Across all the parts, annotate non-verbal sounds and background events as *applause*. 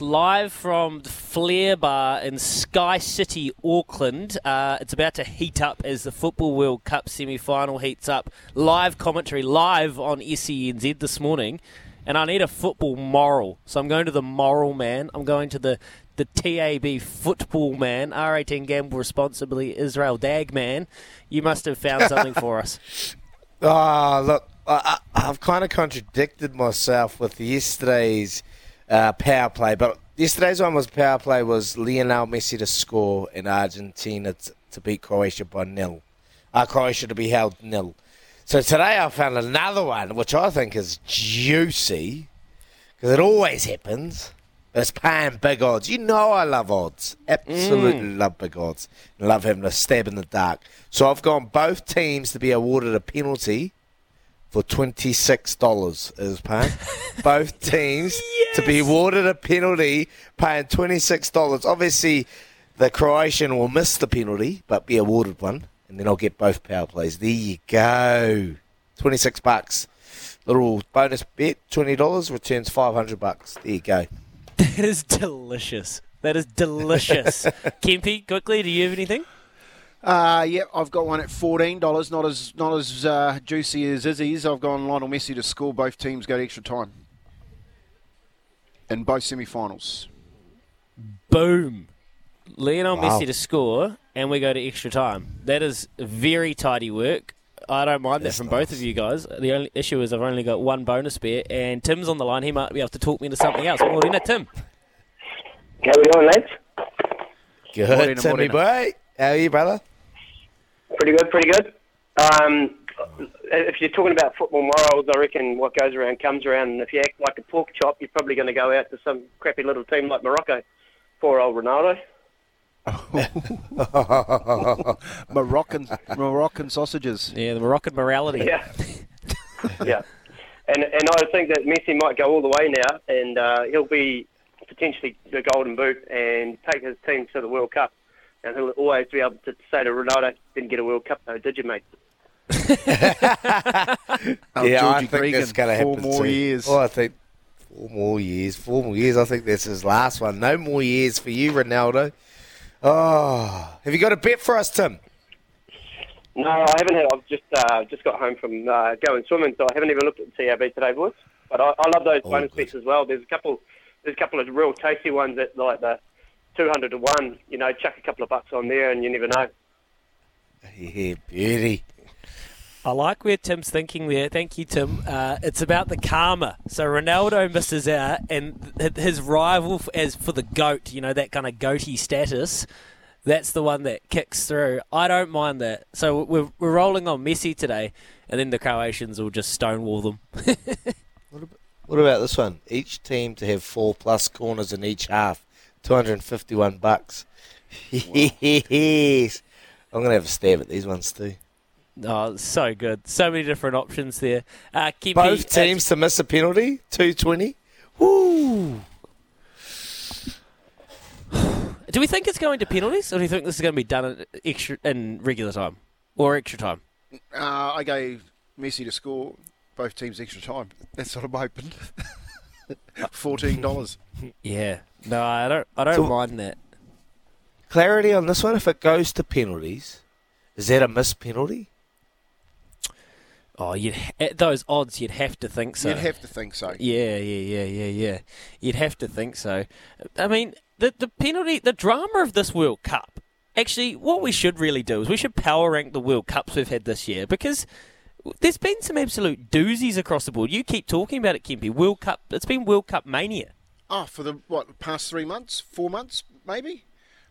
Live from the Flair Bar in Sky City, Auckland. Uh, it's about to heat up as the Football World Cup semi final heats up. Live commentary, live on SENZ this morning. And I need a football moral. So I'm going to the moral man. I'm going to the, the TAB football man, R18 Gamble Responsibly Israel Dagg man. You must have found something for us. Oh, *laughs* look, I, have kind of contradicted myself with yesterday's uh, power play, but yesterday's one was power play was Lionel Messi to score in Argentina t- to beat Croatia by nil. Uh, Croatia to be held nil. So today I found another one, which I think is juicy, because it always happens. It's paying big odds. You know I love odds. Absolutely mm. love big odds. love having a stab in the dark. So I've gone both teams to be awarded a penalty for $26 is paying. *laughs* both teams yes. to be awarded a penalty paying $26. Obviously, the Croatian will miss the penalty but be awarded one and then I'll get both power plays. There you go. 26 bucks. Little bonus bet, $20 returns 500 bucks. There you go. *laughs* That is delicious. That is delicious. *laughs* Kempy, quickly, do you have anything? Uh, yeah, I've got one at fourteen dollars. Not as not as uh, juicy as Izzy's. I've gone Lionel Messi to score. Both teams go to extra time. In both semi-finals. Boom. Lionel wow. Messi to score, and we go to extra time. That is very tidy work. I don't mind That's that from nice. both of you guys. The only issue is I've only got one bonus bet, and Tim's on the line. He might be able to talk me into something else. Morena, Tim. How we doing, lads? Good, Morena, Timmy boy. How are you, brother? Pretty good, pretty good. Um, if you're talking about football morals, I reckon what goes around comes around. And if you act like a pork chop, you're probably going to go out to some crappy little team like Morocco. Poor old Ronaldo. *laughs* Moroccan Moroccan sausages. Yeah, the Moroccan morality. Yeah, *laughs* yeah, and and I think that Messi might go all the way now, and uh, he'll be potentially the golden boot and take his team to the World Cup, and he'll always be able to say to Ronaldo, "Didn't get a World Cup though, did you, mate?" *laughs* yeah, I think Gregan, that's going to happen. Four more too. years. Oh, I think four more years. Four more years. I think that's his last one. No more years for you, Ronaldo. Oh, have you got a bet for us, Tim? No, I haven't had. I've just uh, just got home from uh, going swimming, so I haven't even looked at the TAB today, boys. But I, I love those oh, bonus bets as well. There's a couple. There's a couple of real tasty ones that like the two hundred to one. You know, chuck a couple of bucks on there, and you never know. Yeah, beauty. I like where Tim's thinking there. Thank you, Tim. Uh, it's about the karma. So Ronaldo misses out, and his rival as for the goat, you know that kind of goatee status. That's the one that kicks through. I don't mind that. So we're we're rolling on Messi today, and then the Croatians will just stonewall them. *laughs* what, about, what about this one? Each team to have four plus corners in each half. Two hundred and fifty-one bucks. Wow. yes. I'm gonna have a stab at these ones too. Oh, so good. So many different options there. Uh, Both teams to miss a penalty, 220. Woo! *sighs* Do we think it's going to penalties, or do you think this is going to be done in, extra, in regular time or extra time? Uh, I gave Messi to score both teams extra time. That's what I'm hoping. *laughs* Fourteen dollars. yeah. No, I don't. I don't so, mind that. Clarity on this one. If it goes to penalties, is that a missed penalty? Oh, you'd at those odds, you'd have to think so. You'd have to think so. Yeah, yeah, yeah, yeah, yeah. You'd have to think so. I mean, the the penalty, the drama of this World Cup. Actually, what we should really do is we should power rank the World Cups we've had this year because there's been some absolute doozies across the board. You keep talking about it, Kempy. World Cup. It's been World Cup mania. Oh, for the what past three months, four months, maybe.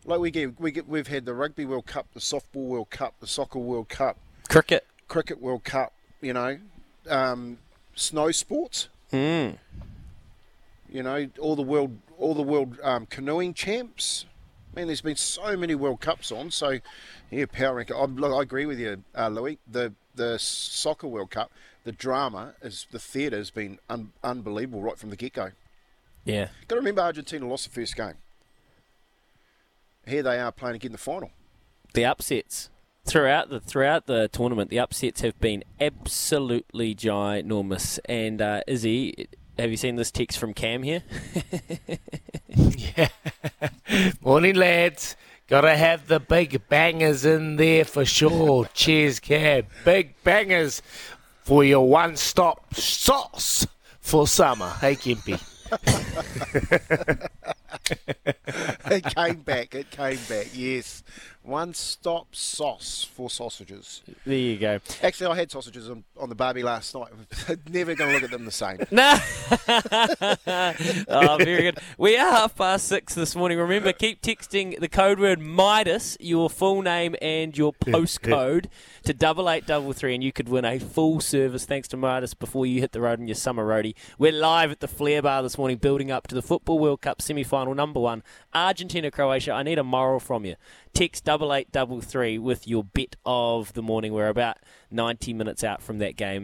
Like we get, we get, we've had the Rugby World Cup, the Softball World Cup, the Soccer World Cup, Cricket, Cricket World Cup you know, um, snow sports. Mm. You know, all the world all the world um, canoeing champs. Man, there's been so many World Cups on. So, yeah, power rank. I, I agree with you, uh, Louis. The the soccer World Cup, the drama is the theatre has been un- unbelievable right from the get go. Yeah. Got to remember Argentina lost the first game. Here they are playing again the final. The upsets throughout the throughout the tournament, the upsets have been absolutely ginormous. And uh, Izzy, have you seen this text from Cam here? *laughs* *laughs* yeah. *laughs* Morning, lads. Gotta have the big bangers in there for sure. Cheers, Cam. Big bangers for your one stop sauce for summer. Hey, Kimpy. *laughs* *laughs* it came back. It came back. Yes, one stop sauce for sausages. There you go. Actually, I had sausages on, on the barbie last night. *laughs* Never going to look at them the same. *laughs* No. oh, very good. We are half past six this morning. Remember, keep texting the code word Midas, your full name and your postcode to double eight double three, and you could win a full service thanks to Midas before you hit the road in your summer roadie. We're live at the Flair Bar this morning, building up to the Football World Cup number one, Argentina Croatia. I need a moral from you. Text double eight double three with your bet of the morning. We're about ninety minutes out from that game.